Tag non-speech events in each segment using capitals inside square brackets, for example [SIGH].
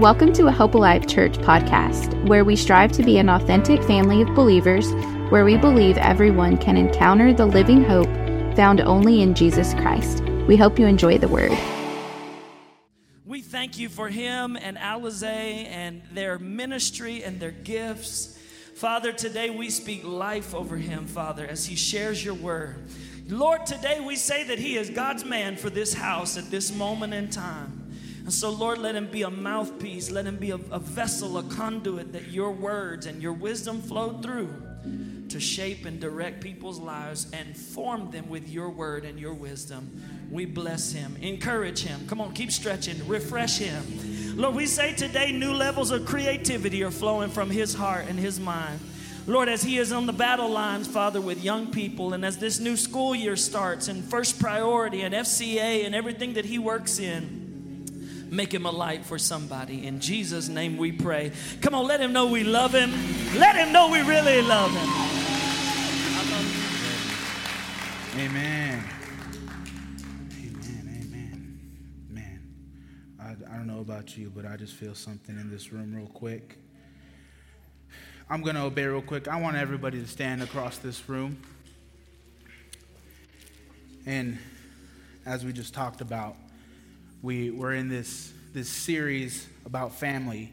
Welcome to a Hope Alive Church podcast, where we strive to be an authentic family of believers, where we believe everyone can encounter the living hope found only in Jesus Christ. We hope you enjoy the word. We thank you for him and Alize and their ministry and their gifts. Father, today we speak life over him, Father, as he shares your word. Lord, today we say that he is God's man for this house at this moment in time. And so, Lord, let him be a mouthpiece, let him be a, a vessel, a conduit that your words and your wisdom flow through to shape and direct people's lives and form them with your word and your wisdom. We bless him, encourage him. Come on, keep stretching, refresh him. Lord, we say today new levels of creativity are flowing from his heart and his mind. Lord, as he is on the battle lines, Father, with young people, and as this new school year starts, and first priority and FCA and everything that he works in, make him a light for somebody. In Jesus' name we pray. Come on, let him know we love him. Let him know we really love him. Amen. Amen. Amen. Man, I, I don't know about you, but I just feel something in this room real quick. I'm going to obey real quick. I want everybody to stand across this room. And as we just talked about, we, we're in this, this series about family.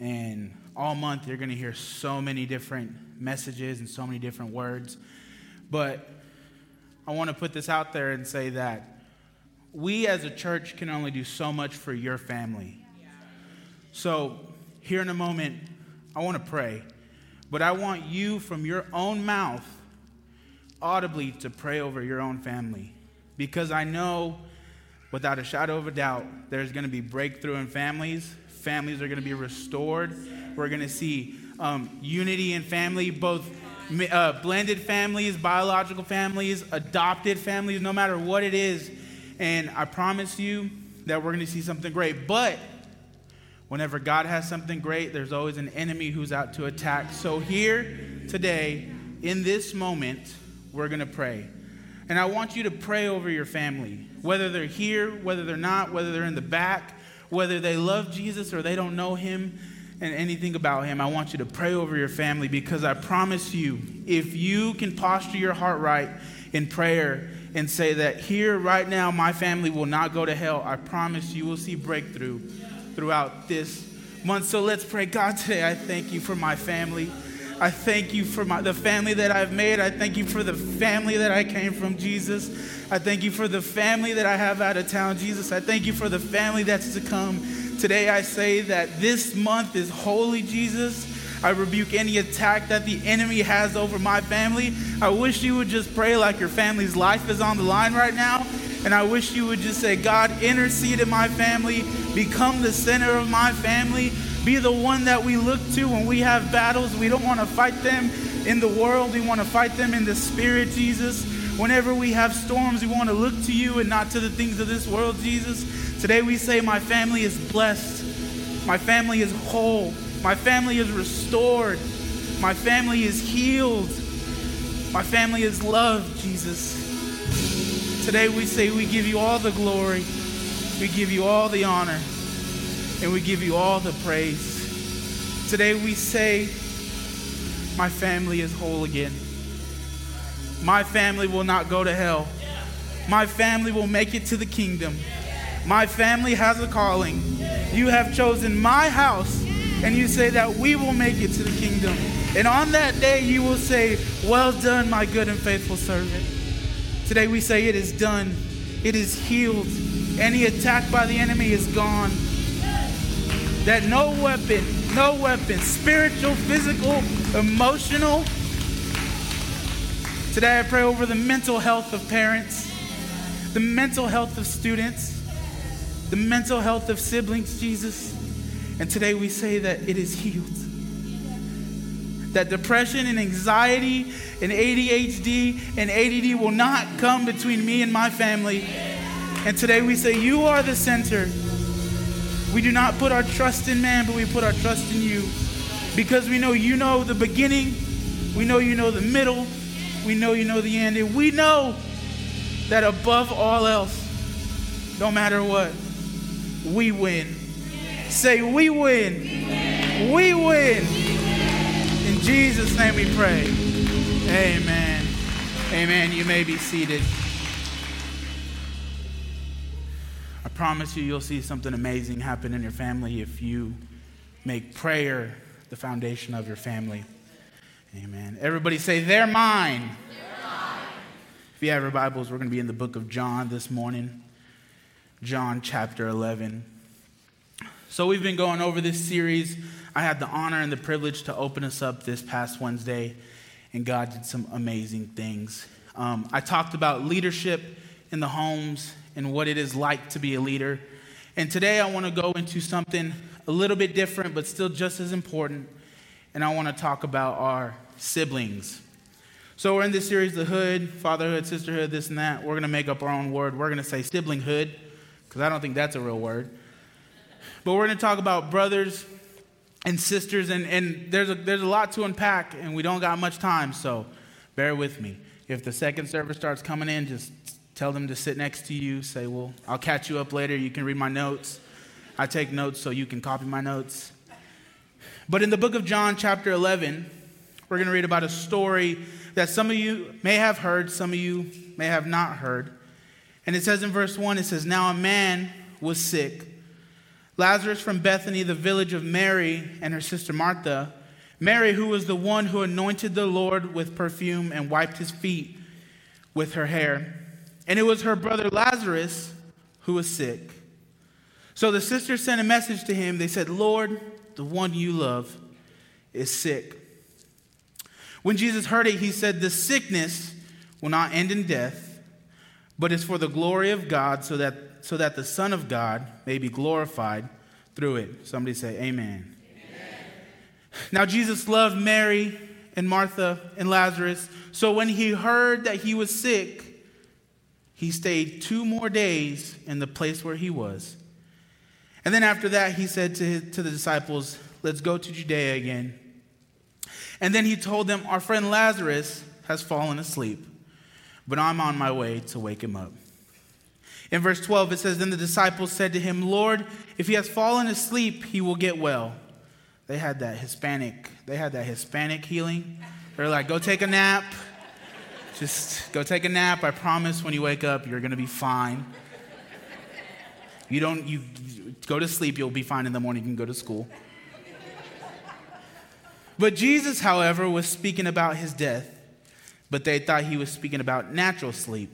And all month, you're going to hear so many different messages and so many different words. But I want to put this out there and say that we as a church can only do so much for your family. So, here in a moment, I want to pray. But I want you from your own mouth audibly to pray over your own family. Because I know without a shadow of a doubt, there's going to be breakthrough in families. Families are going to be restored. We're going to see um, unity in family, both uh, blended families, biological families, adopted families, no matter what it is. And I promise you that we're going to see something great. But whenever God has something great, there's always an enemy who's out to attack. So, here today, in this moment, we're going to pray. And I want you to pray over your family, whether they're here, whether they're not, whether they're in the back, whether they love Jesus or they don't know him and anything about him. I want you to pray over your family because I promise you, if you can posture your heart right in prayer and say that here, right now, my family will not go to hell, I promise you will see breakthrough throughout this month. So let's pray. God, today I thank you for my family. I thank you for my, the family that I've made. I thank you for the family that I came from, Jesus. I thank you for the family that I have out of town, Jesus. I thank you for the family that's to come. Today I say that this month is holy, Jesus. I rebuke any attack that the enemy has over my family. I wish you would just pray like your family's life is on the line right now. And I wish you would just say, God, intercede in my family, become the center of my family. Be the one that we look to when we have battles. We don't want to fight them in the world, we want to fight them in the spirit, Jesus. Whenever we have storms, we want to look to you and not to the things of this world, Jesus. Today we say, My family is blessed. My family is whole. My family is restored. My family is healed. My family is loved, Jesus. Today we say we give you all the glory. We give you all the honor and we give you all the praise. Today we say, My family is whole again. My family will not go to hell. My family will make it to the kingdom. My family has a calling. You have chosen my house, and you say that we will make it to the kingdom. And on that day, you will say, Well done, my good and faithful servant. Today we say, It is done. It is healed. Any attack by the enemy is gone that no weapon, no weapon, spiritual, physical, emotional. Today I pray over the mental health of parents, the mental health of students, the mental health of siblings, Jesus. And today we say that it is healed. That depression and anxiety and ADHD and ADD will not come between me and my family. And today we say, You are the center. We do not put our trust in man, but we put our trust in you. Because we know you know the beginning, we know you know the middle, we know you know the end, and we know that above all else, no matter what, we win. Say, we win. We win. In Jesus' name we pray. Amen. Amen. You may be seated. Promise you, you'll see something amazing happen in your family if you make prayer the foundation of your family. Amen. Everybody say, They're mine. They're mine. If you have your Bibles, we're going to be in the book of John this morning. John chapter 11. So, we've been going over this series. I had the honor and the privilege to open us up this past Wednesday, and God did some amazing things. Um, I talked about leadership in the homes and what it is like to be a leader. And today I want to go into something a little bit different, but still just as important. And I want to talk about our siblings. So we're in this series, the hood, fatherhood, sisterhood, this and that. We're going to make up our own word. We're going to say siblinghood, because I don't think that's a real word. But we're going to talk about brothers and sisters, and, and there's, a, there's a lot to unpack, and we don't got much time, so bear with me. If the second service starts coming in, just tell them to sit next to you. Say, well, I'll catch you up later. You can read my notes. I take notes so you can copy my notes. But in the book of John, chapter 11, we're going to read about a story that some of you may have heard, some of you may have not heard. And it says in verse 1 it says, Now a man was sick, Lazarus from Bethany, the village of Mary and her sister Martha. Mary, who was the one who anointed the Lord with perfume and wiped his feet with her hair. And it was her brother Lazarus who was sick. So the sisters sent a message to him. They said, Lord, the one you love is sick. When Jesus heard it, he said, The sickness will not end in death, but is for the glory of God, so that, so that the Son of God may be glorified through it. Somebody say, Amen. Amen. Now, Jesus loved Mary and Martha and Lazarus. So when he heard that he was sick, he stayed two more days in the place where he was. And then after that, he said to, his, to the disciples, Let's go to Judea again. And then he told them, Our friend Lazarus has fallen asleep, but I'm on my way to wake him up. In verse 12, it says, Then the disciples said to him, Lord, if he has fallen asleep, he will get well. They had that Hispanic, they had that Hispanic healing. They're like, go take a nap. Just go take a nap. I promise when you wake up, you're going to be fine. You don't, you go to sleep, you'll be fine in the morning, you can go to school. But Jesus, however, was speaking about his death, but they thought he was speaking about natural sleep.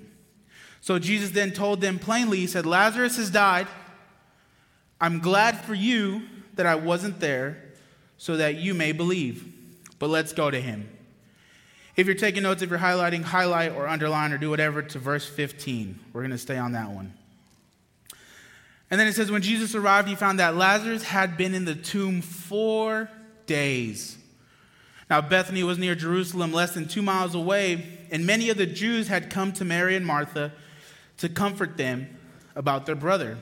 So Jesus then told them plainly, He said, Lazarus has died. I'm glad for you that I wasn't there so that you may believe. But let's go to him. If you're taking notes, if you're highlighting, highlight or underline or do whatever to verse 15. We're going to stay on that one. And then it says, When Jesus arrived, he found that Lazarus had been in the tomb four days. Now, Bethany was near Jerusalem, less than two miles away, and many of the Jews had come to Mary and Martha to comfort them about their brother.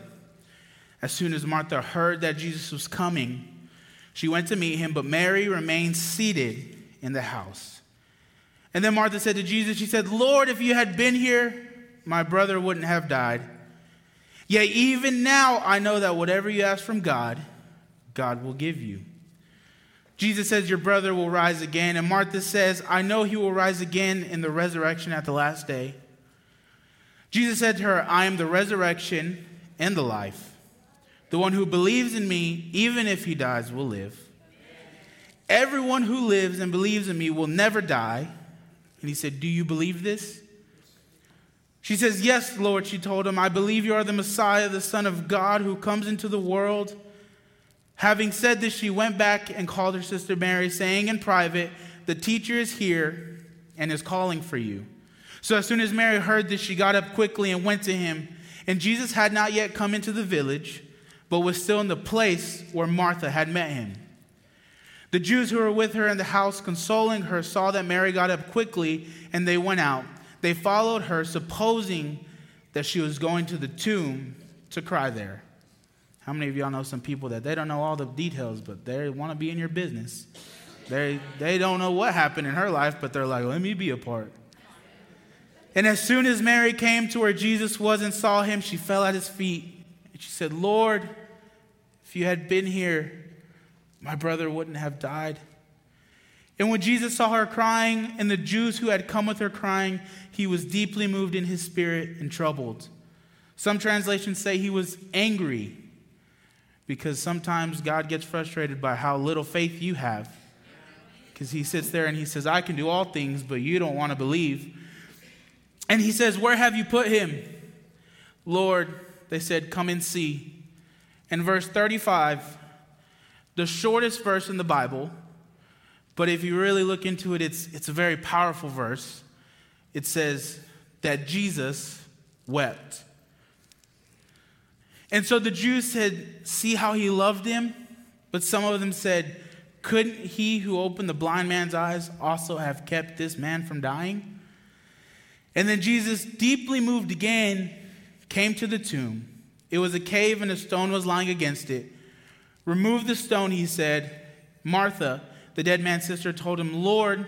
As soon as Martha heard that Jesus was coming, she went to meet him, but Mary remained seated in the house. And then Martha said to Jesus, She said, Lord, if you had been here, my brother wouldn't have died. Yet even now I know that whatever you ask from God, God will give you. Jesus says, Your brother will rise again. And Martha says, I know he will rise again in the resurrection at the last day. Jesus said to her, I am the resurrection and the life. The one who believes in me, even if he dies, will live. Everyone who lives and believes in me will never die. And he said, Do you believe this? She says, Yes, Lord, she told him, I believe you are the Messiah, the Son of God who comes into the world. Having said this, she went back and called her sister Mary, saying in private, The teacher is here and is calling for you. So as soon as Mary heard this, she got up quickly and went to him. And Jesus had not yet come into the village, but was still in the place where Martha had met him. The Jews who were with her in the house, consoling her, saw that Mary got up quickly, and they went out. They followed her, supposing that she was going to the tomb to cry there. How many of y'all know some people that they don't know all the details, but they want to be in your business? They, they don't know what happened in her life, but they're like, let me be a part. And as soon as Mary came to where Jesus was and saw him, she fell at his feet. And she said, Lord, If you had been here, my brother wouldn't have died. And when Jesus saw her crying, and the Jews who had come with her crying, he was deeply moved in his spirit and troubled. Some translations say he was angry because sometimes God gets frustrated by how little faith you have. Because he sits there and he says, I can do all things, but you don't want to believe. And he says, Where have you put him? Lord, they said, Come and see. In verse 35, the shortest verse in the Bible, but if you really look into it, it's, it's a very powerful verse. It says that Jesus wept. And so the Jews said, See how he loved him? But some of them said, Couldn't he who opened the blind man's eyes also have kept this man from dying? And then Jesus, deeply moved again, came to the tomb. It was a cave and a stone was lying against it. Remove the stone, he said. Martha, the dead man's sister, told him, Lord,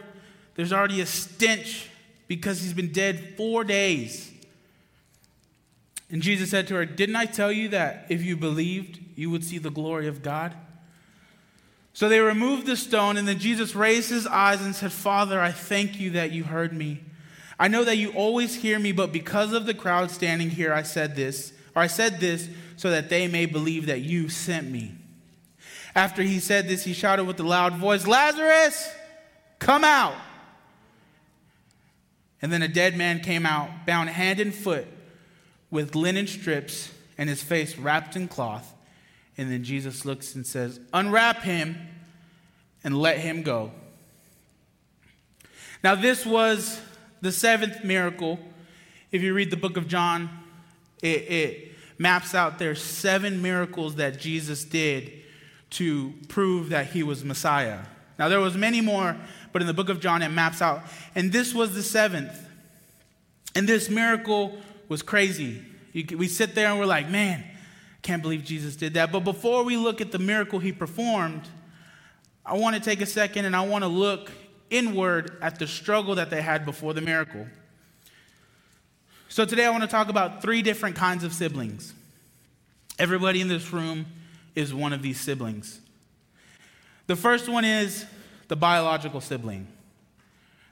there's already a stench because he's been dead four days. And Jesus said to her, Didn't I tell you that if you believed, you would see the glory of God? So they removed the stone, and then Jesus raised his eyes and said, Father, I thank you that you heard me. I know that you always hear me, but because of the crowd standing here, I said this, or I said this so that they may believe that you sent me. After he said this, he shouted with a loud voice, Lazarus, come out. And then a dead man came out, bound hand and foot with linen strips and his face wrapped in cloth. And then Jesus looks and says, Unwrap him and let him go. Now, this was the seventh miracle. If you read the book of John, it, it maps out there seven miracles that Jesus did to prove that he was Messiah. Now, there was many more, but in the book of John, it maps out. And this was the seventh. And this miracle was crazy. You, we sit there and we're like, man, can't believe Jesus did that. But before we look at the miracle he performed, I want to take a second and I want to look inward at the struggle that they had before the miracle. So today I want to talk about three different kinds of siblings. Everybody in this room is one of these siblings. The first one is the biological sibling,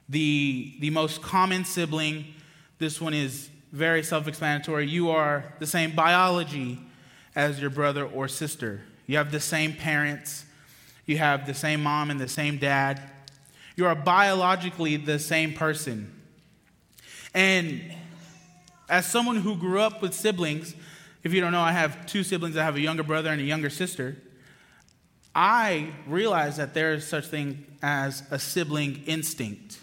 the, the most common sibling. This one is very self explanatory. You are the same biology as your brother or sister. You have the same parents. You have the same mom and the same dad. You are biologically the same person. And as someone who grew up with siblings, if you don't know, I have two siblings. I have a younger brother and a younger sister. I realize that there is such thing as a sibling instinct.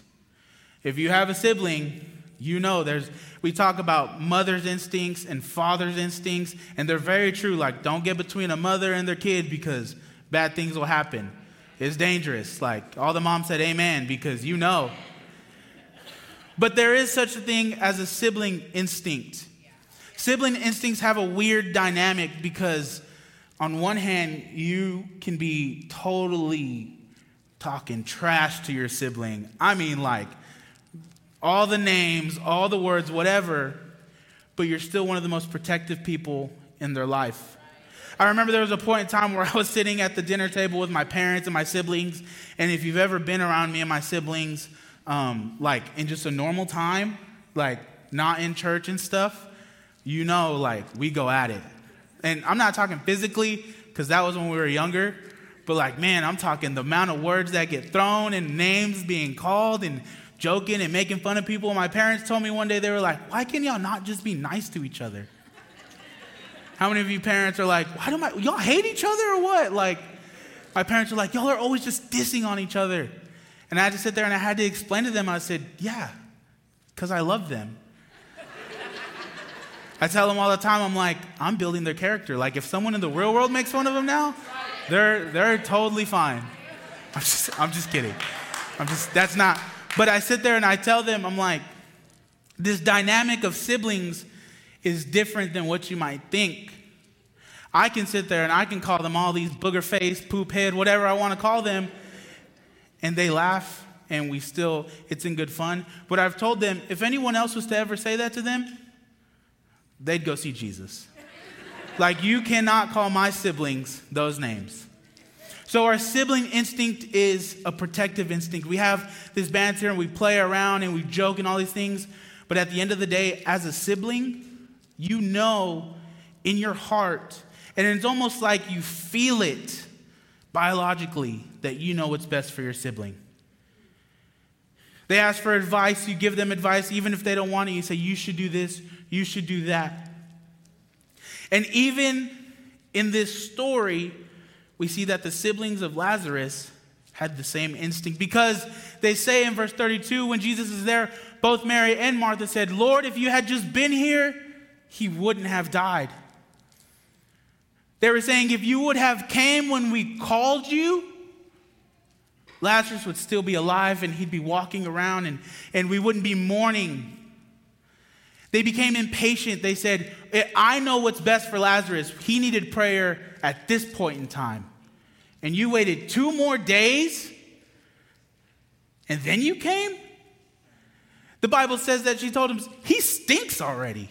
If you have a sibling, you know, there's, we talk about mother's instincts and father's instincts, and they're very true. Like, don't get between a mother and their kid because bad things will happen. It's dangerous. Like, all the moms said amen because you know. But there is such a thing as a sibling instinct. Sibling instincts have a weird dynamic because, on one hand, you can be totally talking trash to your sibling. I mean, like, all the names, all the words, whatever, but you're still one of the most protective people in their life. I remember there was a point in time where [LAUGHS] I was sitting at the dinner table with my parents and my siblings, and if you've ever been around me and my siblings, um, like in just a normal time, like not in church and stuff, you know, like we go at it. And I'm not talking physically, because that was when we were younger, but like, man, I'm talking the amount of words that get thrown and names being called and joking and making fun of people. My parents told me one day, they were like, why can y'all not just be nice to each other? How many of you parents are like, why do my, y'all hate each other or what? Like, my parents are like, y'all are always just dissing on each other. And I had to sit there and I had to explain to them, I said, yeah, because I love them. I tell them all the time, I'm like, I'm building their character. Like, if someone in the real world makes fun of them now, they're, they're totally fine. I'm just, I'm just kidding. I'm just, that's not, but I sit there and I tell them, I'm like, this dynamic of siblings is different than what you might think. I can sit there and I can call them all these booger face, poop head, whatever I want to call them, and they laugh and we still, it's in good fun. But I've told them, if anyone else was to ever say that to them, they'd go see Jesus. Like, you cannot call my siblings those names. So, our sibling instinct is a protective instinct. We have this banter and we play around and we joke and all these things. But at the end of the day, as a sibling, you know in your heart, and it's almost like you feel it biologically that you know what's best for your sibling. They ask for advice, you give them advice, even if they don't want it, you say, You should do this, you should do that. And even in this story, we see that the siblings of Lazarus had the same instinct because they say in verse 32 when Jesus is there, both Mary and Martha said, Lord, if you had just been here, he wouldn't have died. They were saying, if you would have came when we called you, Lazarus would still be alive and he'd be walking around and, and we wouldn't be mourning they became impatient. They said, eh, I know what's best for Lazarus. He needed prayer at this point in time. And you waited two more days and then you came? The Bible says that she told him, he stinks already.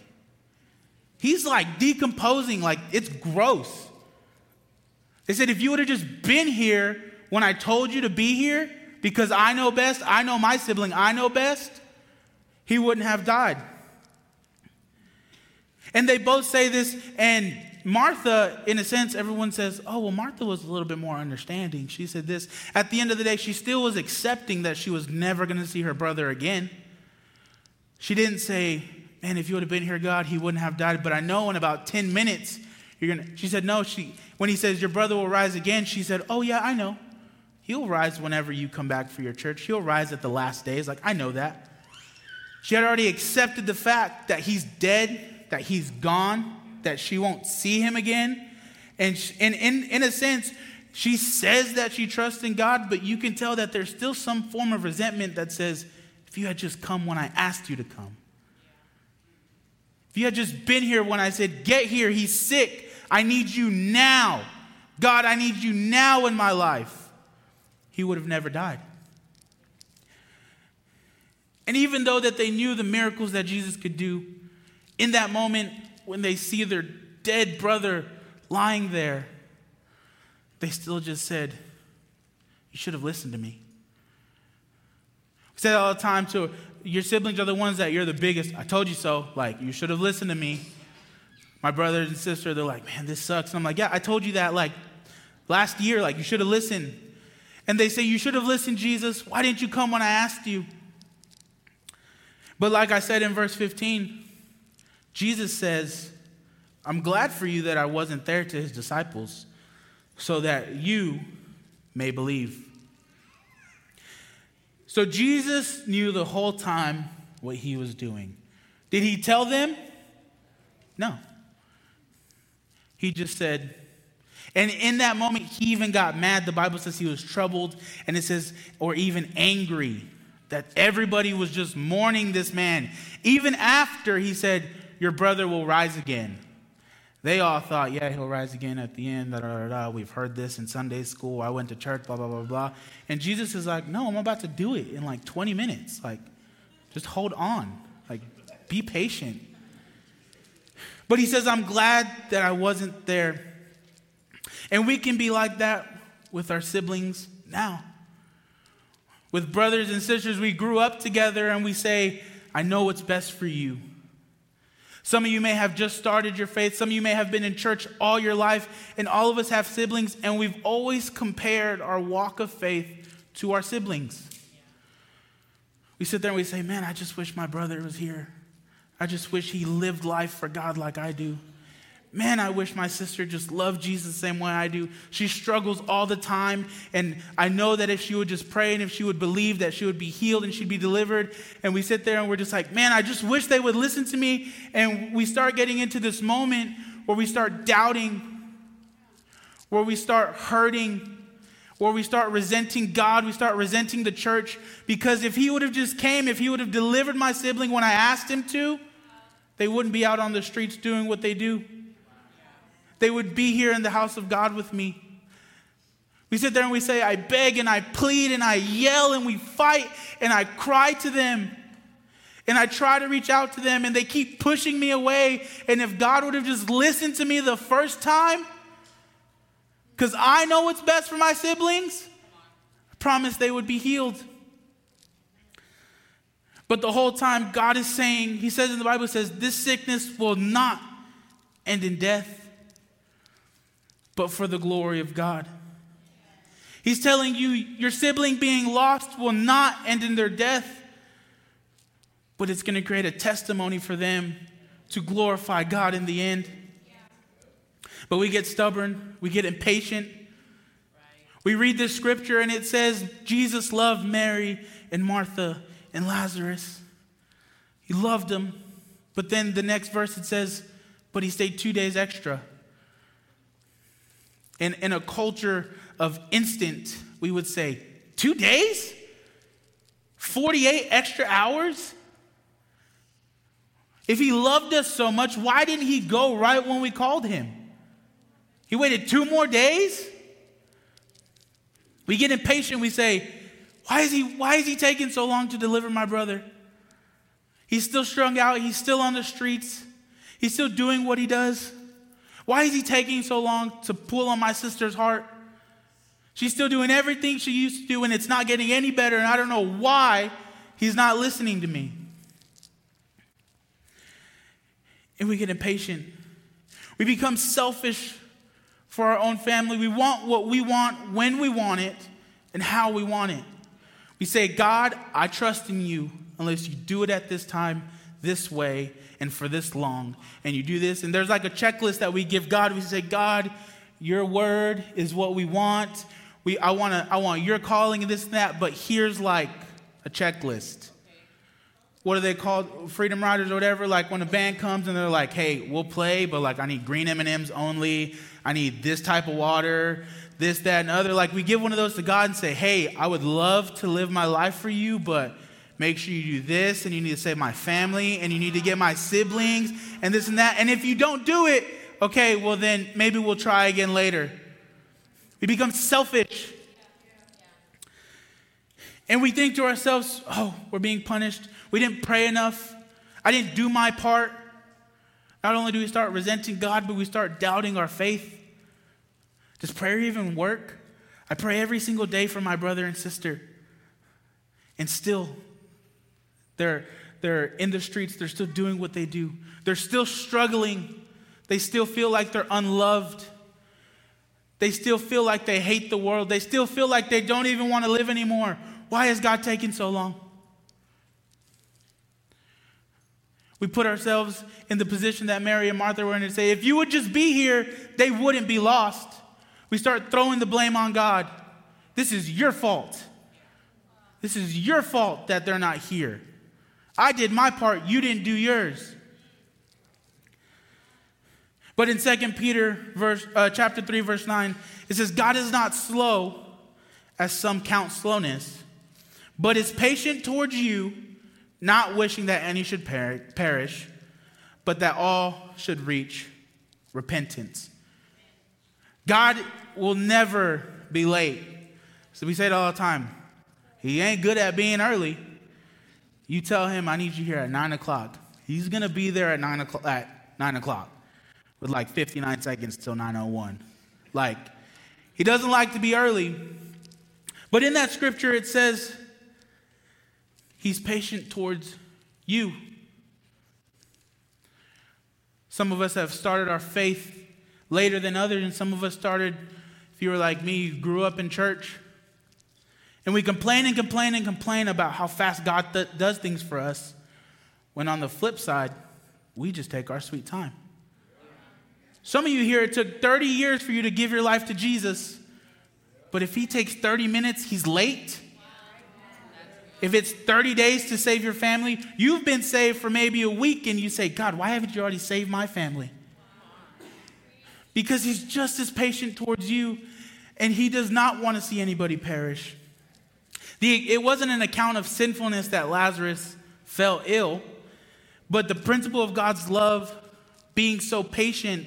He's like decomposing, like it's gross. They said, if you would have just been here when I told you to be here, because I know best, I know my sibling, I know best, he wouldn't have died. And they both say this, and Martha, in a sense, everyone says, oh, well, Martha was a little bit more understanding. She said this. At the end of the day, she still was accepting that she was never going to see her brother again. She didn't say, man, if you would have been here, God, he wouldn't have died. But I know in about 10 minutes, you're going to. She said, no. She, when he says, your brother will rise again, she said, oh, yeah, I know. He'll rise whenever you come back for your church. He'll rise at the last days. Like, I know that. She had already accepted the fact that he's dead that he's gone, that she won't see him again. And, she, and in, in a sense, she says that she trusts in God, but you can tell that there's still some form of resentment that says, if you had just come when I asked you to come, if you had just been here when I said, get here, he's sick, I need you now. God, I need you now in my life. He would have never died. And even though that they knew the miracles that Jesus could do, in that moment, when they see their dead brother lying there, they still just said, You should have listened to me. We say that all the time to your siblings are the ones that you're the biggest. I told you so. Like, you should have listened to me. My brothers and sister, they're like, Man, this sucks. And I'm like, Yeah, I told you that like last year. Like, you should have listened. And they say, You should have listened, Jesus. Why didn't you come when I asked you? But like I said in verse 15, Jesus says, I'm glad for you that I wasn't there to his disciples so that you may believe. So Jesus knew the whole time what he was doing. Did he tell them? No. He just said, and in that moment, he even got mad. The Bible says he was troubled, and it says, or even angry, that everybody was just mourning this man. Even after he said, your brother will rise again. They all thought, yeah, he'll rise again at the end. Da, da, da, We've heard this in Sunday school. I went to church, blah, blah, blah, blah. And Jesus is like, no, I'm about to do it in like 20 minutes. Like, just hold on. Like, be patient. But he says, I'm glad that I wasn't there. And we can be like that with our siblings now. With brothers and sisters, we grew up together and we say, I know what's best for you. Some of you may have just started your faith. Some of you may have been in church all your life. And all of us have siblings, and we've always compared our walk of faith to our siblings. We sit there and we say, Man, I just wish my brother was here. I just wish he lived life for God like I do. Man, I wish my sister just loved Jesus the same way I do. She struggles all the time. And I know that if she would just pray and if she would believe that she would be healed and she'd be delivered. And we sit there and we're just like, man, I just wish they would listen to me. And we start getting into this moment where we start doubting, where we start hurting, where we start resenting God, we start resenting the church. Because if he would have just came, if he would have delivered my sibling when I asked him to, they wouldn't be out on the streets doing what they do. They would be here in the house of God with me. We sit there and we say, I beg and I plead and I yell and we fight and I cry to them. And I try to reach out to them and they keep pushing me away. And if God would have just listened to me the first time, because I know what's best for my siblings, I promise they would be healed. But the whole time, God is saying, He says in the Bible, says, this sickness will not end in death, but for the glory of God. He's telling you, your sibling being lost will not end in their death, but it's going to create a testimony for them to glorify God in the end. But we get stubborn, we get impatient. We read this scripture and it says Jesus loved Mary and Martha and Lazarus. He loved them. But then the next verse it says, but he stayed two days extra. And in a culture of instant, we would say, two days? 48 extra hours? If he loved us so much, why didn't he go right when we called him? He waited two more days? We get impatient. We say, why is he, why is he taking so long to deliver my brother? He's still strung out. He's still on the streets. He's still doing what he does. Why is he taking so long to pull on my sister's heart? She's still doing everything she used to do, and it's not getting any better, and I don't know why he's not listening to me. And we get impatient. We become selfish for our own family. We want what we want when we want it and how we want it. We say, God, I trust in you unless you do it at this time, this way, and for this long. And you do this. And there's like a checklist that we give God. We say, God, your word is what we want. We, I, wanna, I want your calling and this and that, but here's like a checklist. What are they called? Freedom Riders or whatever. Like when a band comes and they're like, "Hey, we'll play, but like I need green M and M's only. I need this type of water this, that, and other. Like we give one of those to God and say, hey, I would love to live my life for you, but make sure you do this, and you need to save my family, and you need to get my siblings, and this and that. And if you don't do it, okay, well then maybe we'll try again later. We become selfish. And we think to ourselves, oh, we're being punished. We didn't pray enough. I didn't do my part. Not only do we start resenting God, but we start doubting our faith. Does prayer even work? I pray every single day for my brother and sister. And still, they're, they're in the streets, they're still doing what they do. They're still struggling. They still feel like they're unloved. They still feel like they hate the world. They still feel like they don't even want to live anymore. Why is God taking so long? We put ourselves in the position that Mary and Martha were in and say, if you would just be here, they wouldn't be lost. We start throwing the blame on God. This is your fault. This is your fault that they're not here. I did my part, you didn't do yours. But in 2 Peter verse, uh, chapter 3, verse 9, it says, God is not slow, as some count slowness, but is patient towards you, not wishing that any should perish, but that all should reach repentance. God will never be late. So we say it all the time. He ain't good at being early. You tell him, I need you here at 9 o'clock. He's going to be there at 9 o'clock, at 9 o'clock with like 59 seconds till 9.01. Like, he doesn't like to be early. But in that scripture, it says he's patient towards you. Some of us have started our faith later than others, and some of us started, if you were like me, you grew up in church. And we complain and complain and complain about how fast God th- does things for us, when on the flip side, we just take our sweet time. Some of you here, it took 30 years for you to give your life to Jesus, but if He takes 30 minutes, He's late. If it's 30 days to save your family, you've been saved for maybe a week and you say, God, why haven't you already saved my family? because he's just as patient towards you and he does not want to see anybody perish. The, it wasn't an account of sinfulness that Lazarus fell ill, but the principle of God's love being so patient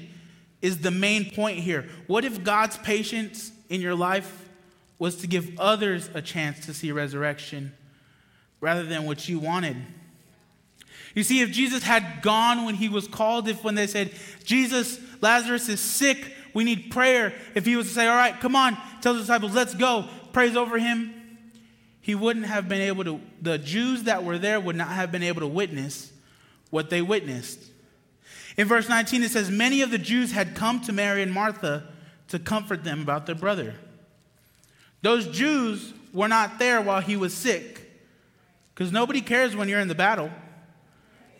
is the main point here. What if God's patience in your life was to give others a chance to see resurrection rather than what you wanted? You see, if Jesus had gone when he was called, if when they said, Jesus, Lazarus is sick, we need prayer, if he was to say, All right, come on, tell the disciples, let's go, praise over him, he wouldn't have been able to, the Jews that were there would not have been able to witness what they witnessed. In verse 19, it says, Many of the Jews had come to Mary and Martha to comfort them about their brother. Those Jews were not there while he was sick, because nobody cares when you're in the battle.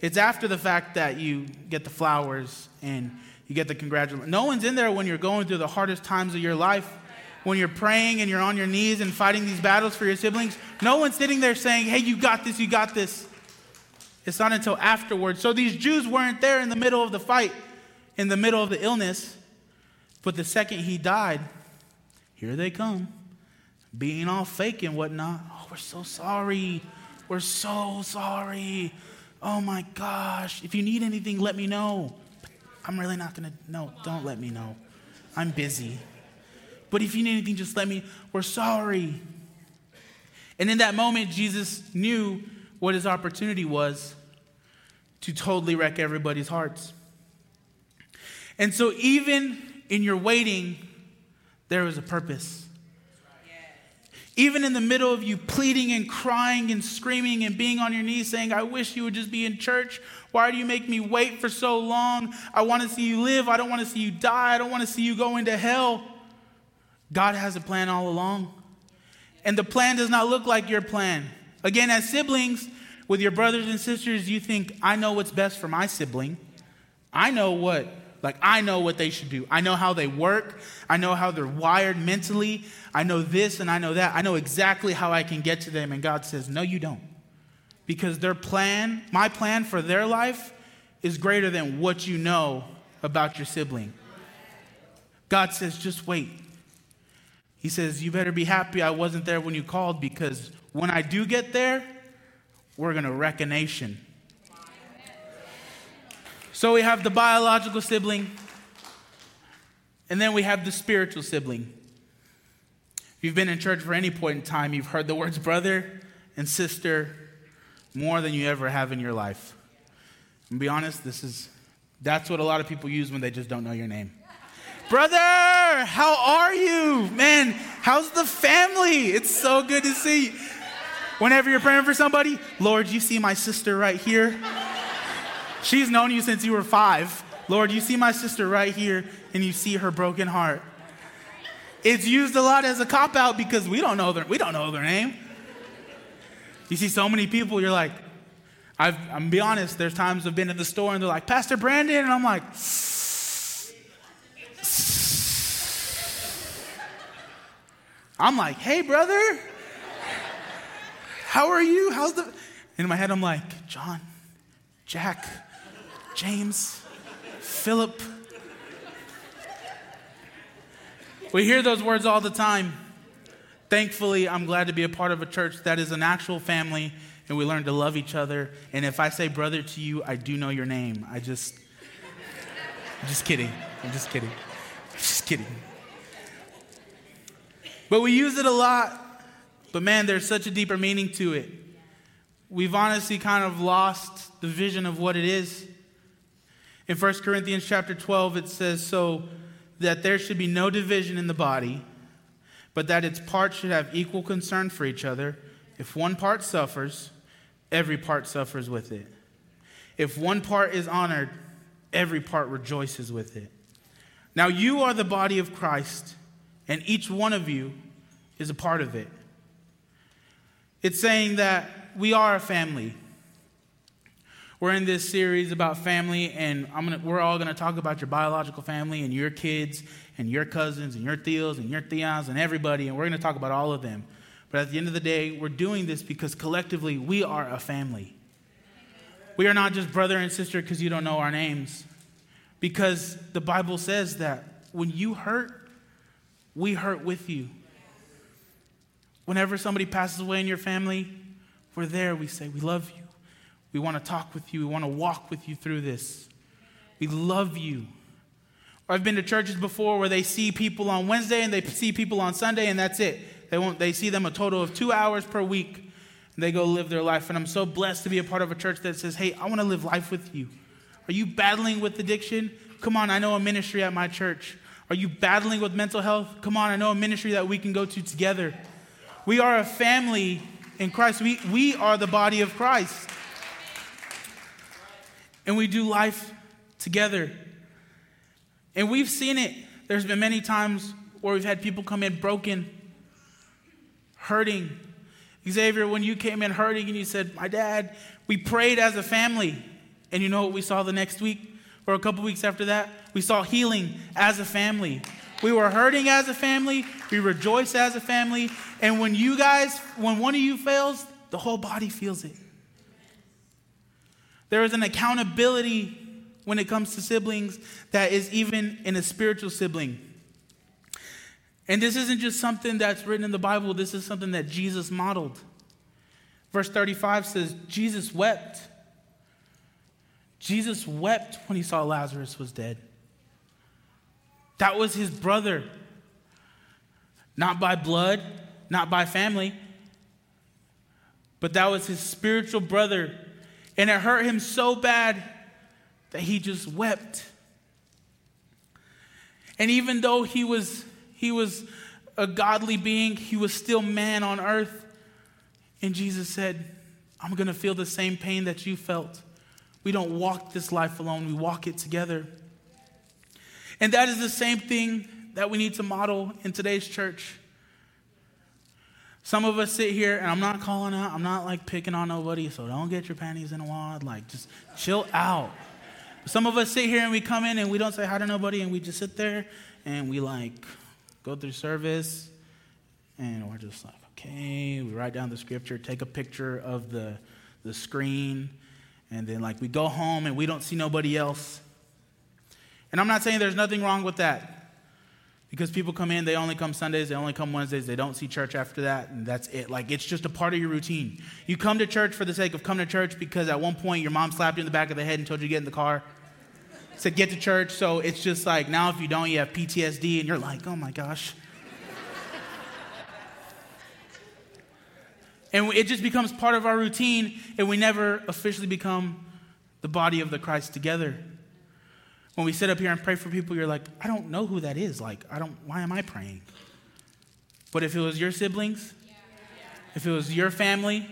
It's after the fact that you get the flowers and you get the congratulations. No one's in there when you're going through the hardest times of your life, when you're praying and you're on your knees and fighting these battles for your siblings. No one's sitting there saying, hey, you got this, you got this. It's not until afterwards. So these Jews weren't there in the middle of the fight, in the middle of the illness. But the second he died, here they come, being all fake and whatnot. Oh, we're so sorry. We're so sorry. Oh my gosh. If you need anything, let me know. I'm really not going to. No, don't let me know. I'm busy. But if you need anything, just let me. We're sorry. And in that moment, Jesus knew what his opportunity was to totally wreck everybody's hearts. And so, even in your waiting, there was a purpose. Even in the middle of you pleading and crying and screaming and being on your knees saying, I wish you would just be in church. Why do you make me wait for so long? I want to see you live. I don't want to see you die. I don't want to see you go into hell. God has a plan all along. And the plan does not look like your plan. Again, as siblings, with your brothers and sisters, you think, I know what's best for my sibling. I know what, like, I know what they should do. I know how they work. I know how they're wired mentally. I know this and I know that. I know exactly how I can get to them. And God says, No, you don't. Because their plan, my plan for their life, is greater than what you know about your sibling. God says, Just wait. He says, You better be happy I wasn't there when you called because when I do get there, we're going to wreck a nation. So we have the biological sibling, and then we have the spiritual sibling. If you've been in church for any point in time, you've heard the words brother and sister more than you ever have in your life. And be honest, this is that's what a lot of people use when they just don't know your name. Brother, how are you? Man, how's the family? It's so good to see. Whenever you're praying for somebody, Lord, you see my sister right here. She's known you since you were five. Lord, you see my sister right here, and you see her broken heart. It's used a lot as a cop out because we don't know their, we don't know their name. You see so many people, you're like, I've, I'm be honest, there's times I've been in the store and they're like, Pastor Branden, and I'm like, I'm like, hey, brother. How are you? How's the. In my head, I'm like, John, Jack, James, Philip. We hear those words all the time. Thankfully, I'm glad to be a part of a church that is an actual family and we learn to love each other. And if I say brother to you, I do know your name. I just, I'm just kidding. I'm just kidding. I'm just kidding. But we use it a lot but man, there's such a deeper meaning to it. We've honestly kind of lost the vision of what it is. In 1 Corinthians chapter 12, it says, So that there should be no division in the body, but that its parts should have equal concern for each other. If one part suffers, every part suffers with it. If one part is honored, every part rejoices with it. Now you are the body of Christ, and each one of you is a part of it. It's saying that we are a family. We're in this series about family, and gonna, we're all going to talk about your biological family and your kids and your cousins and your tios and your tias and everybody, and we're going to talk about all of them. But at the end of the day, we're doing this because collectively we are a family. We are not just brother and sister because you don't know our names. Because the Bible says that when you hurt, we hurt with you. Whenever somebody passes away in your family, we're there. We say, We love you. We want to talk with you. We want to walk with you through this. We love you. Or I've been to churches before where they see people on Wednesday and they see people on Sunday, and that's it. They, won't, they see them a total of two hours per week. And they go live their life. And I'm so blessed to be a part of a church that says, hey, I want to live life with you. Are you battling with addiction? Come on, I know a ministry at my church. Are you battling with mental health? Come on, I know a ministry that we can go to together. We are a family in Christ. We, we are the body of Christ. And we do life together. And we've seen it. There's been many times where we've had people come in broken, hurting. Xavier, when you came in hurting and you said, My dad, we prayed as a family. And you know what we saw the next week or a couple weeks after that? We saw healing as a family. We were hurting as a family. We rejoice as a family. And when you guys, when one of you fails, the whole body feels it. There is an accountability when it comes to siblings that is even in a spiritual sibling. And this isn't just something that's written in the Bible, this is something that Jesus modeled. Verse 35 says, Jesus wept. Jesus wept when he saw Lazarus was dead. That was his brother. Not by blood, not by family, but that was his spiritual brother. And it hurt him so bad that he just wept. And even though he was he was a godly being, he was still man on earth. And Jesus said, I'm going to feel the same pain that you felt. We don't walk this life alone, we walk it together. And that is the same thing that we need to model in today's church. Some of us sit here, and I'm not calling out, I'm not like picking on nobody, so don't get your panties in a wad. Like, just chill out. Some of us sit here and we come in and we don't say hi to nobody, and we just sit there and we like go through service, and we're just like, okay, we write down the scripture, take a picture of the, the screen, and then like we go home and we don't see nobody else. And I'm not saying there's nothing wrong with that. Because people come in, they only come Sundays, they only come Wednesdays, they don't see church after that, and that's it. Like, it's just a part of your routine. You come to church for the sake of coming to church because at one point your mom slapped you in the back of the head and told you to get in the car, said, get to church. So it's just like now if you don't, you have PTSD, and you're like, oh my gosh. And it just becomes part of our routine, and we never officially become the body of the Christ together. When we sit up here and pray for people, you're like, I don't know who that is. Like, I don't, why am I praying? But if it was your siblings, if it was your family,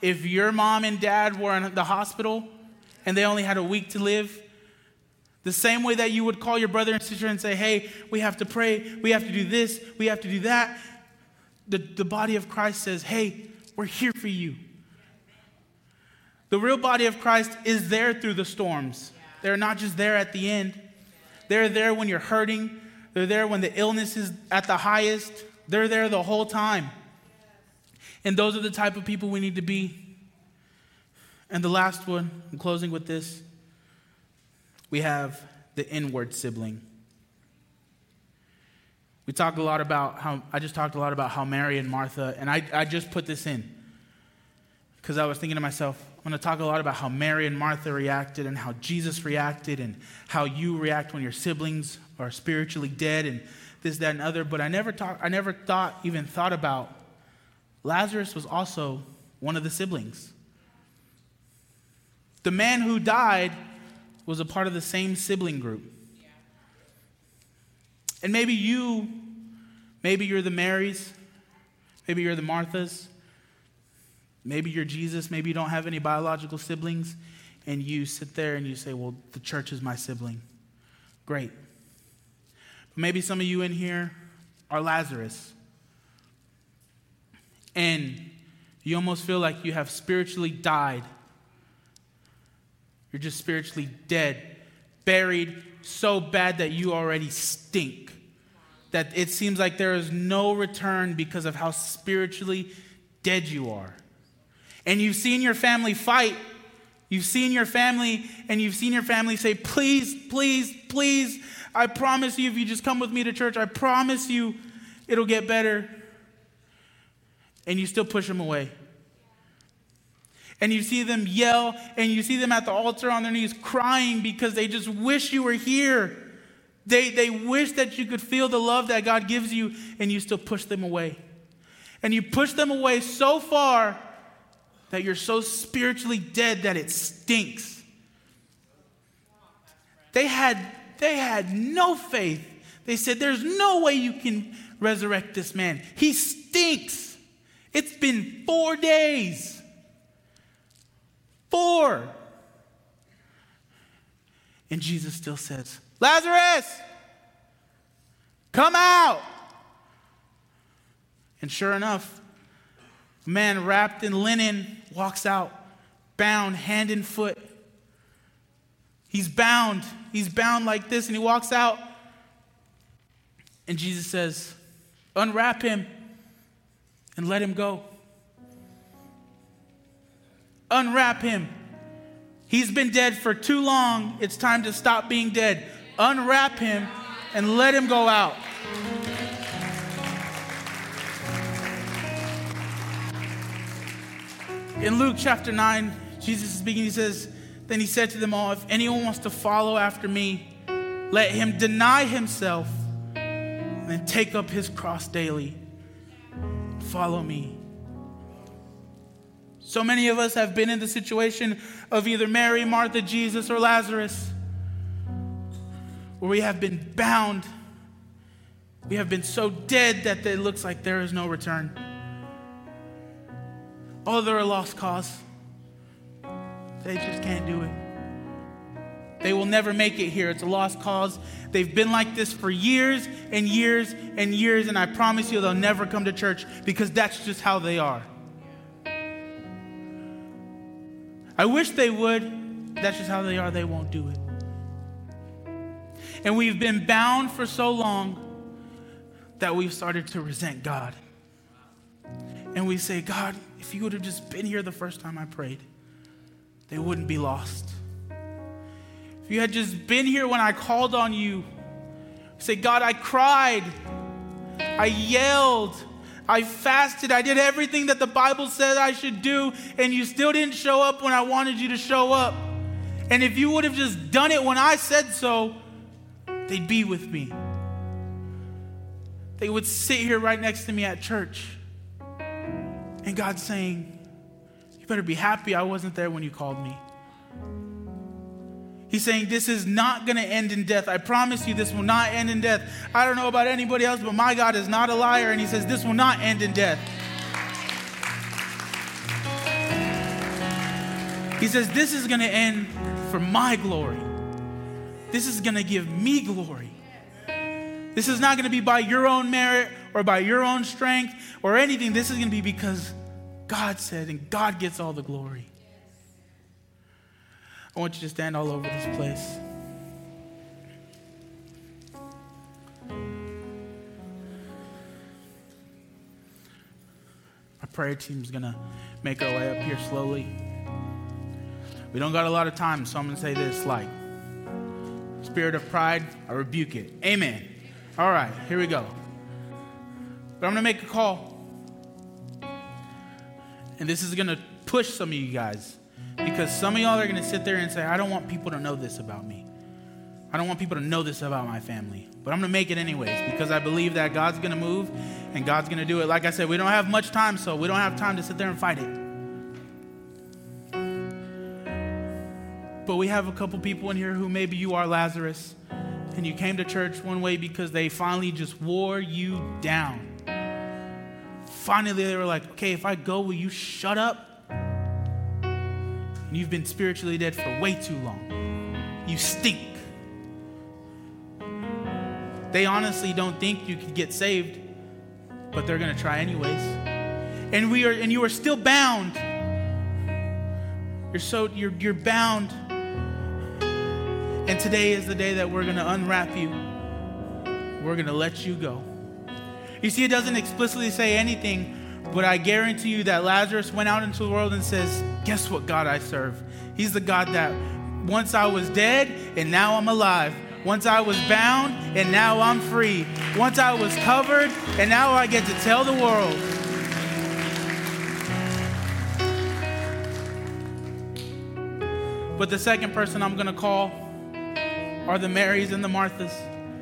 if your mom and dad were in the hospital and they only had a week to live, the same way that you would call your brother and sister and say, hey, we have to pray, we have to do this, we have to do that, the, the body of Christ says, hey, we're here for you. The real body of Christ is there through the storms. They're not just there at the end. They're there when you're hurting. They're there when the illness is at the highest. They're there the whole time. And those are the type of people we need to be. And the last one, I'm closing with this. We have the inward sibling. We talked a lot about how, I just talked a lot about how Mary and Martha, and I, I just put this in because I was thinking to myself, I'm going to talk a lot about how Mary and Martha reacted and how Jesus reacted and how you react when your siblings are spiritually dead and this, that, and other. But I never talk, I never thought, even thought about Lazarus was also one of the siblings. The man who died was a part of the same sibling group. And maybe you, maybe you're the Marys, maybe you're the Marthas, Maybe you're Jesus, maybe you don't have any biological siblings, and you sit there and you say, Well, the church is my sibling. Great. But maybe some of you in here are Lazarus. And you almost feel like you have spiritually died. You're just spiritually dead, buried so bad that you already stink. That it seems like there is no return because of how spiritually dead you are and you've seen your family fight, you've seen your family, and you've seen your family say, Please, please, please, I promise you, if you just come with me to church, I promise you it'll get better. And you still push them away. And you see them yell, and you see them at the altar on their knees crying because they just wish you were here. They, they wish that you could feel the love that God gives you, and you still push them away. And you push them away so far that you're so spiritually dead that it stinks. They had, they had no faith. They said, There's no way you can resurrect this man. He stinks. It's been four days. Four. And Jesus still says, Lazarus, come out. And sure enough, a man wrapped in linen walks out, bound hand and foot. He's bound. He's bound like this, and he walks out. And Jesus says, Unwrap him and let him go. Unwrap him. He's been dead for too long. It's time to stop being dead. Unwrap him and let him go out. In Luke chapter 9, Jesus is speaking. He says, Then he said to them all, If anyone wants to follow after me, let him deny himself and take up his cross daily. Follow me. So many of us have been in the situation of either Mary, Martha, Jesus, or Lazarus, where we have been bound. We have been so dead that it looks like there is no return. Oh, they're a lost cause. They just can't do it. They will never make it here. It's a lost cause. They've been like this for years and years and years, and I promise you they'll never come to church because that's just how they are. I wish they would. That's just how they are. They won't do it. And we've been bound for so long that we've started to resent God. And we say, God, if you would have just been here the first time I prayed, they wouldn't be lost. If you had just been here when I called on you, say, God, I cried, I yelled, I fasted, I did everything that the Bible said I should do, and you still didn't show up when I wanted you to show up. And if you would have just done it when I said so, they'd be with me. They would sit here right next to me at church. And God's saying, You better be happy I wasn't there when you called me. He's saying, This is not going to end in death. I promise you, this will not end in death. I don't know about anybody else, but my God is not a liar. And He says, This will not end in death. He says, This is going to end for my glory. This is going to give me glory. This is not going to be by your own merit or by your own strength or anything. This is going to be because God said, and God gets all the glory. I want you to stand all over this place. Our prayer team's going to make our way up here slowly. We don't got a lot of time, so I'm going to say this like, spirit of pride, I rebuke it. Amen. All right, here we go. But I'm going to make a call. And this is going to push some of you guys because some of y'all are going to sit there and say, I don't want people to know this about me. I don't want people to know this about my family. But I'm going to make it anyways because I believe that God's going to move and God's going to do it. Like I said, we don't have much time, so we don't have time to sit there and fight it. But we have a couple people in here who maybe you are Lazarus and you came to church one way because they finally just wore you down. Finally, they were like, okay, if I go, will you shut up? And you've been spiritually dead for way too long. You stink. They honestly don't think you could get saved, but they're going to try anyways. And we are and you are still bound. You're so you're you're bound. And today is the day that we're going to unwrap you. We're going to let you go. You see, it doesn't explicitly say anything, but I guarantee you that Lazarus went out into the world and says, Guess what God I serve? He's the God that once I was dead and now I'm alive. Once I was bound and now I'm free. Once I was covered and now I get to tell the world. But the second person I'm going to call are the Marys and the Marthas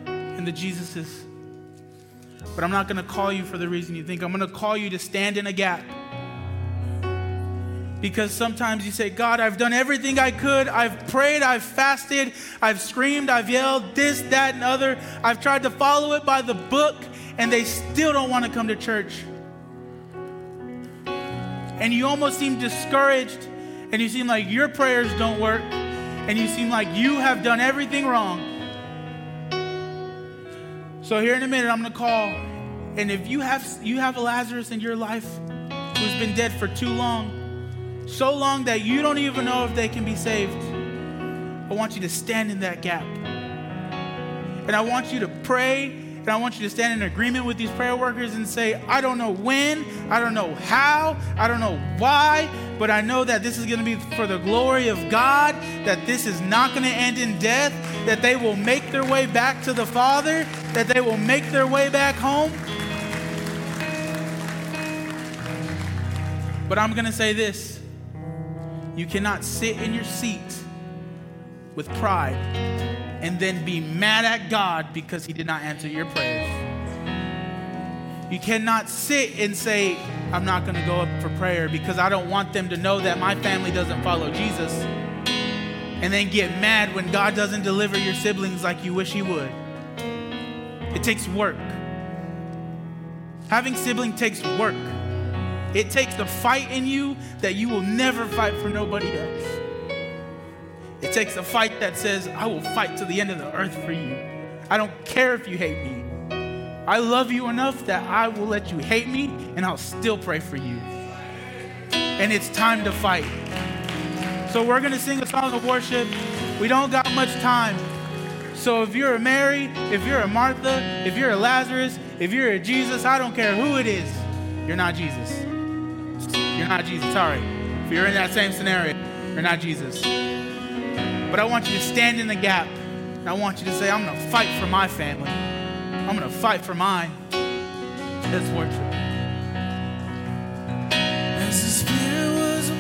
and the Jesuses. But I'm not going to call you for the reason you think. I'm going to call you to stand in a gap Because sometimes you say, God, I've done everything I could. I've prayed, I've fasted, I've screamed, I've yelled, this, that, and other. I've tried to follow it by the book, and they still don't want to come to church. And you almost seem discouraged, and you seem like your prayers don't work, and you seem like you have done everything wrong. So here in a minute, I'm going to call, and if you have you have a Lazarus in your life who's been dead for too long, so long that you don't even know if they can be saved, I want you to stand in that gap. And I want you to pray and I want you to stand in agreement with these prayer workers and say, I don't know when, I don't know how, I don't know why, but I know that this is going to be for the glory of God, that this is not going to end in death, that they will make their way back to the Father, that they will make their way back home. But I'm going to say this you cannot sit in your seat with pride and then be mad at God because He did not answer your prayers. You cannot sit and say, I'm not going to go up for prayer because I don't want them to know that my family doesn't follow Jesus. And then get mad when God doesn't deliver your siblings like you wish He would. It takes work. Having siblings takes work. It takes the fight in you that you will never fight for nobody else. It takes a fight that says, I will fight to the end of the earth for you. I don't care if you hate me. I love you enough that I will let you hate me and I'll still pray for you. And it's time to fight. So we're going to sing a song of worship. We don't got much time. So if you're a Mary, if you're a Martha, if you're a Lazarus, if you're a Jesus, I don't care who it is, you're not Jesus. You're not Jesus. Sorry. If you're in that same scenario, you're not Jesus. But I want you to stand in the gap. And I want you to say, I'm going to fight for my family. I'm going to fight for mine. Let's worship. As the Spirit was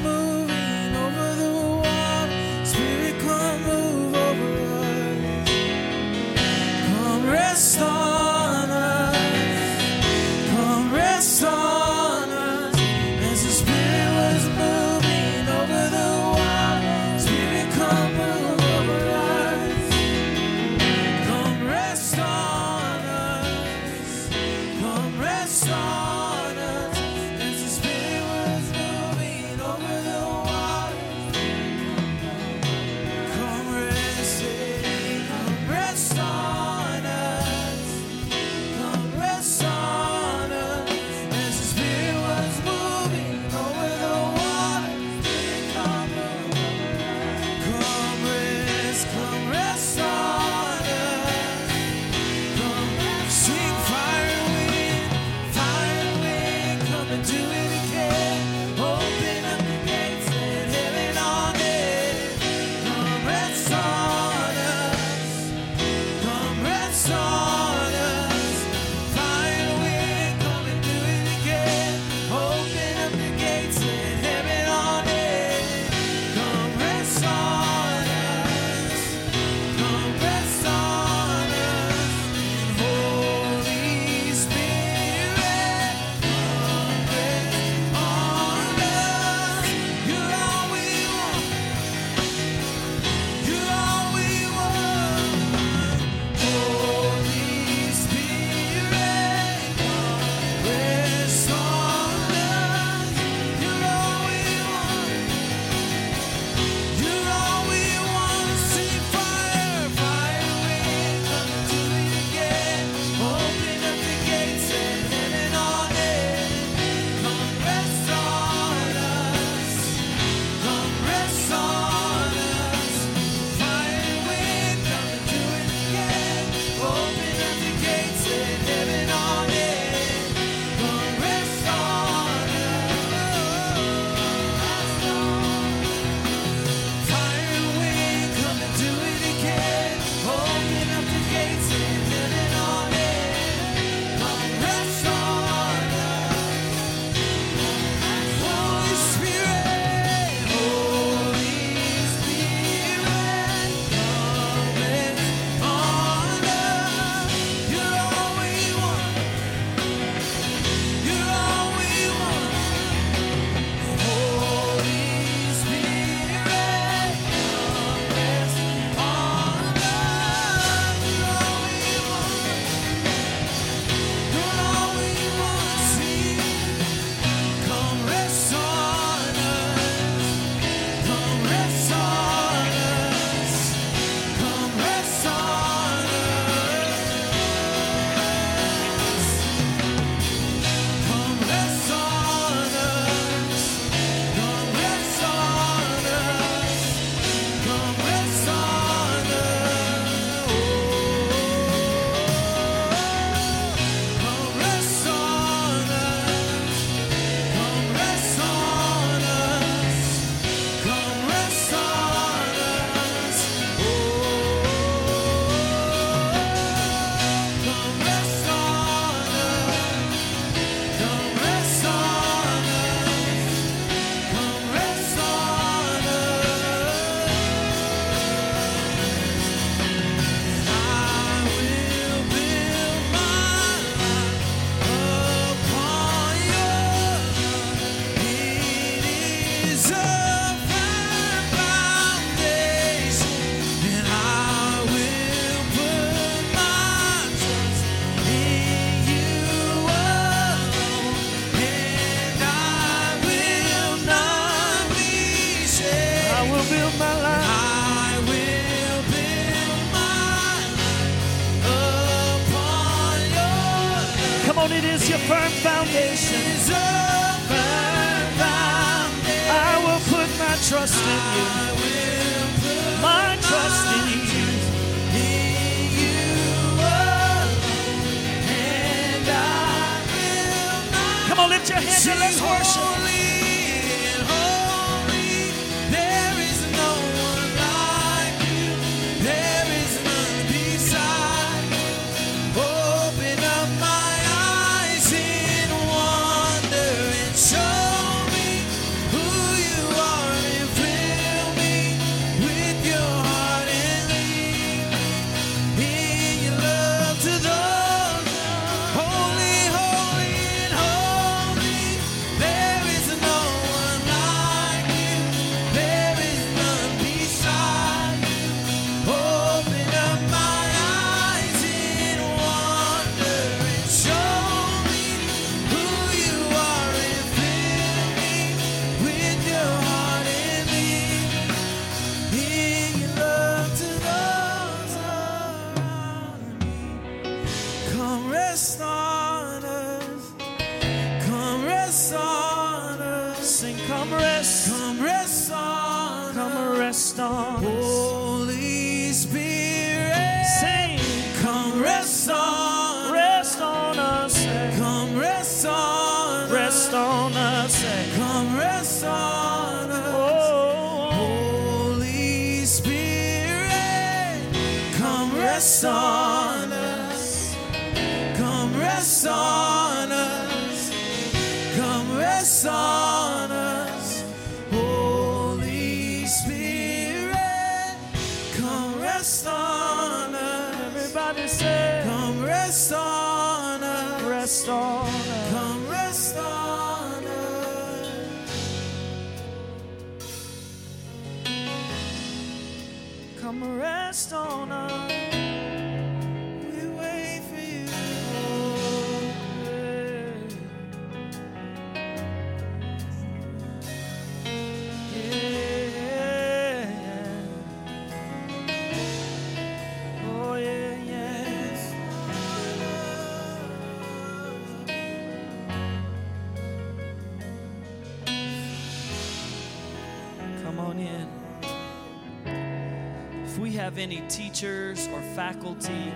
have any teachers or faculty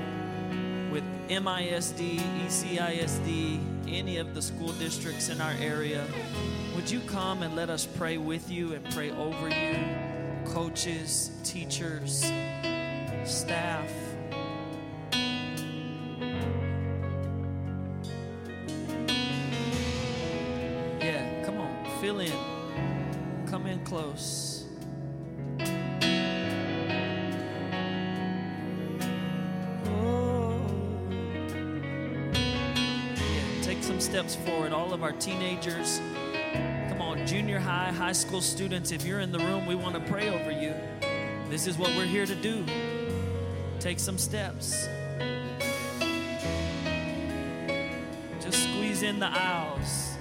with MISD, ECISD, any of the school districts in our area, would you come and let us pray with you and pray over you? Coaches, teachers, staff. Yeah, come on, fill in. Come in close. Steps forward. All of our teenagers, come on, junior high, high school students, if you're in the room, we want to pray over you. This is what we're here to do. Take some steps. Just squeeze in the aisles.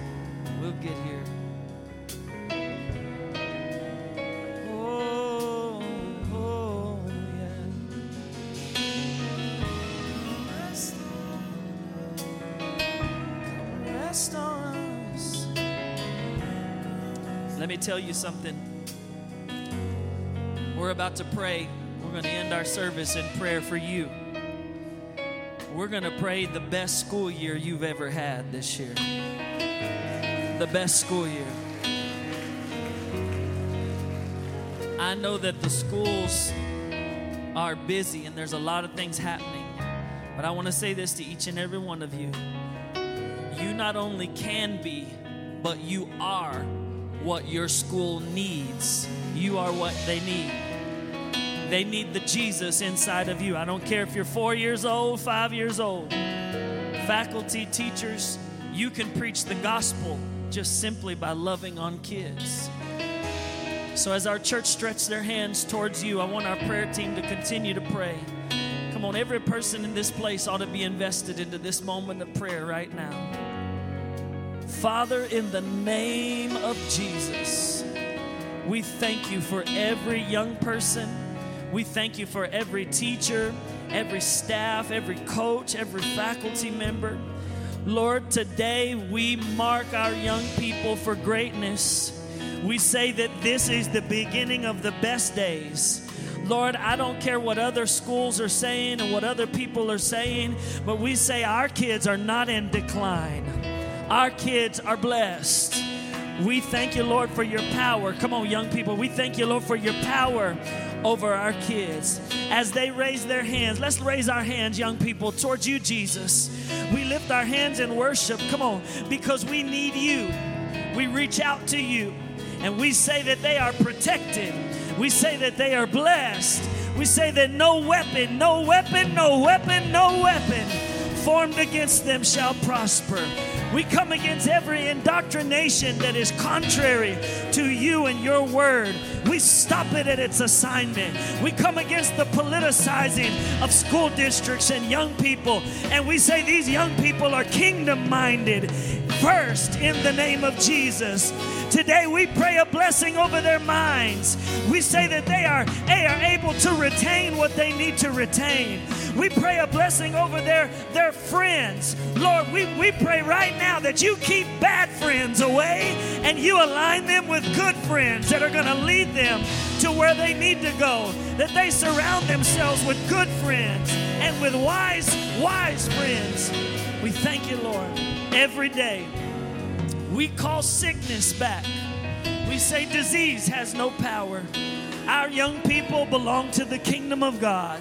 We'll get here. Tell you something. We're about to pray. We're going to end our service in prayer for you. We're going to pray the best school year you've ever had this year. The best school year. I know that the schools are busy and there's a lot of things happening. But I want to say this to each and every one of you. You not only can be, but you are what your school needs. You are what they need. They need the Jesus inside of you. I don't care if you're four years old, five years old. Faculty, teachers, you can preach the gospel just simply by loving on kids. So, as our church stretches their hands towards you, I want our prayer team to continue to pray. Come on, every person in this place ought to be invested into this moment of prayer right now. Father, in the name of Jesus, we thank you for every young person. We thank you for every teacher, every staff, every coach, every faculty member. Lord, today we mark our young people for greatness. We say that this is the beginning of the best days. Lord, I don't care what other schools are saying and what other people are saying, but we say our kids are not in decline. Our kids are blessed. We thank you, Lord, for your power. Come on, young people. We thank you, Lord, for your power over our kids. As they raise their hands, let's raise our hands, young people, towards you, Jesus. We lift our hands in worship. Come on, because we need you. We reach out to you and we say that they are protected. We say that they are blessed. We say that no weapon, no weapon, no weapon, no weapon formed against them shall prosper. We come against every indoctrination that is contrary to you and your word. We stop it at its assignment. We come against the politicizing of school districts and young people. And we say these young people are kingdom minded first in the name of Jesus. Today we pray a blessing over their minds. We say that they are, they are able to retain what they need to retain. We pray a blessing over their, their friends. Lord, we, we pray right now that you keep bad friends away and you align them with good friends that are going to lead them to where they need to go. That they surround themselves with good friends and with wise, wise friends. We thank you, Lord, every day. We call sickness back. We say disease has no power. Our young people belong to the kingdom of God.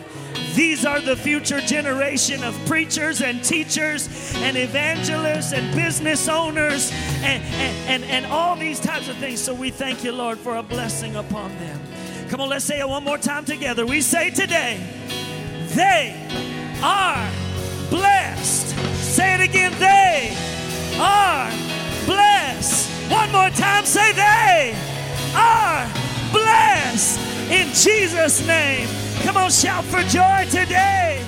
These are the future generation of preachers and teachers and evangelists and business owners and, and, and, and all these types of things. So we thank you, Lord, for a blessing upon them. Come on, let's say it one more time together. We say today, they are blessed. Say it again, they are blessed. One more time, say they are blessed in Jesus' name. Come on, shout for joy today.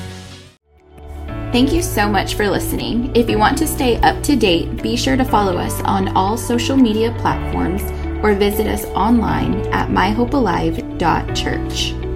Thank you so much for listening. If you want to stay up to date, be sure to follow us on all social media platforms or visit us online at myhopealive.church.